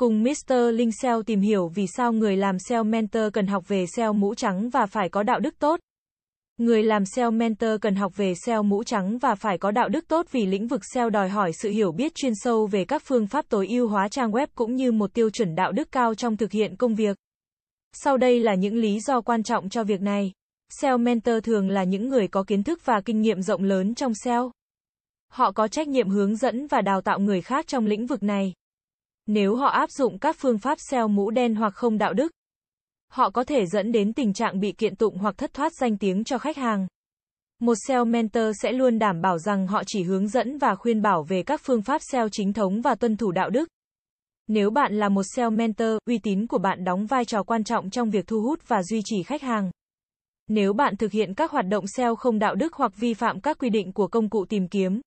Cùng Mr. Linh SEO tìm hiểu vì sao người làm SEO mentor cần học về SEO mũ trắng và phải có đạo đức tốt. Người làm SEO mentor cần học về SEO mũ trắng và phải có đạo đức tốt vì lĩnh vực SEO đòi hỏi sự hiểu biết chuyên sâu về các phương pháp tối ưu hóa trang web cũng như một tiêu chuẩn đạo đức cao trong thực hiện công việc. Sau đây là những lý do quan trọng cho việc này. SEO mentor thường là những người có kiến thức và kinh nghiệm rộng lớn trong SEO. Họ có trách nhiệm hướng dẫn và đào tạo người khác trong lĩnh vực này. Nếu họ áp dụng các phương pháp SEO mũ đen hoặc không đạo đức, họ có thể dẫn đến tình trạng bị kiện tụng hoặc thất thoát danh tiếng cho khách hàng. Một SEO mentor sẽ luôn đảm bảo rằng họ chỉ hướng dẫn và khuyên bảo về các phương pháp SEO chính thống và tuân thủ đạo đức. Nếu bạn là một SEO mentor, uy tín của bạn đóng vai trò quan trọng trong việc thu hút và duy trì khách hàng. Nếu bạn thực hiện các hoạt động SEO không đạo đức hoặc vi phạm các quy định của công cụ tìm kiếm,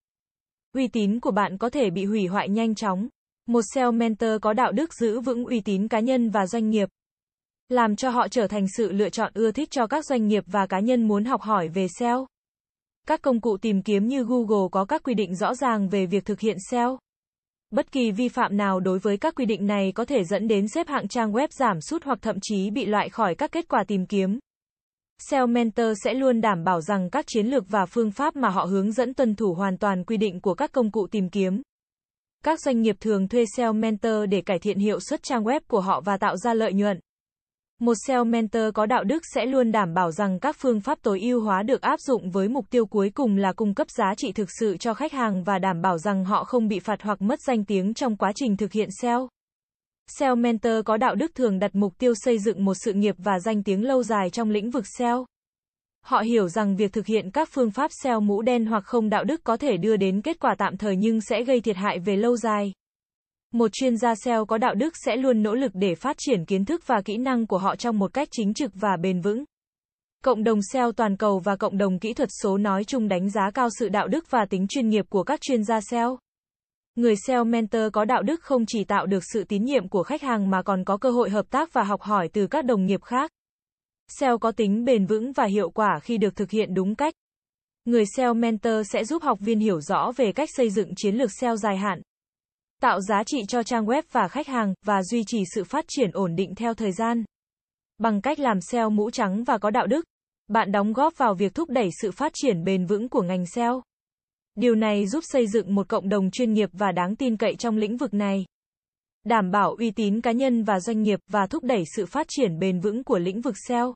uy tín của bạn có thể bị hủy hoại nhanh chóng. Một SEO mentor có đạo đức giữ vững uy tín cá nhân và doanh nghiệp, làm cho họ trở thành sự lựa chọn ưa thích cho các doanh nghiệp và cá nhân muốn học hỏi về SEO. Các công cụ tìm kiếm như Google có các quy định rõ ràng về việc thực hiện SEO. Bất kỳ vi phạm nào đối với các quy định này có thể dẫn đến xếp hạng trang web giảm sút hoặc thậm chí bị loại khỏi các kết quả tìm kiếm. SEO Mentor sẽ luôn đảm bảo rằng các chiến lược và phương pháp mà họ hướng dẫn tuân thủ hoàn toàn quy định của các công cụ tìm kiếm. Các doanh nghiệp thường thuê SEO Mentor để cải thiện hiệu suất trang web của họ và tạo ra lợi nhuận. Một SEO mentor có đạo đức sẽ luôn đảm bảo rằng các phương pháp tối ưu hóa được áp dụng với mục tiêu cuối cùng là cung cấp giá trị thực sự cho khách hàng và đảm bảo rằng họ không bị phạt hoặc mất danh tiếng trong quá trình thực hiện SEO. SEO mentor có đạo đức thường đặt mục tiêu xây dựng một sự nghiệp và danh tiếng lâu dài trong lĩnh vực SEO. Họ hiểu rằng việc thực hiện các phương pháp xeo mũ đen hoặc không đạo đức có thể đưa đến kết quả tạm thời nhưng sẽ gây thiệt hại về lâu dài. Một chuyên gia SEO có đạo đức sẽ luôn nỗ lực để phát triển kiến thức và kỹ năng của họ trong một cách chính trực và bền vững. Cộng đồng SEO toàn cầu và cộng đồng kỹ thuật số nói chung đánh giá cao sự đạo đức và tính chuyên nghiệp của các chuyên gia SEO. Người SEO mentor có đạo đức không chỉ tạo được sự tín nhiệm của khách hàng mà còn có cơ hội hợp tác và học hỏi từ các đồng nghiệp khác. SEO có tính bền vững và hiệu quả khi được thực hiện đúng cách. Người SEO mentor sẽ giúp học viên hiểu rõ về cách xây dựng chiến lược SEO dài hạn, tạo giá trị cho trang web và khách hàng, và duy trì sự phát triển ổn định theo thời gian. Bằng cách làm SEO mũ trắng và có đạo đức, bạn đóng góp vào việc thúc đẩy sự phát triển bền vững của ngành SEO. Điều này giúp xây dựng một cộng đồng chuyên nghiệp và đáng tin cậy trong lĩnh vực này. Đảm bảo uy tín cá nhân và doanh nghiệp và thúc đẩy sự phát triển bền vững của lĩnh vực SEO.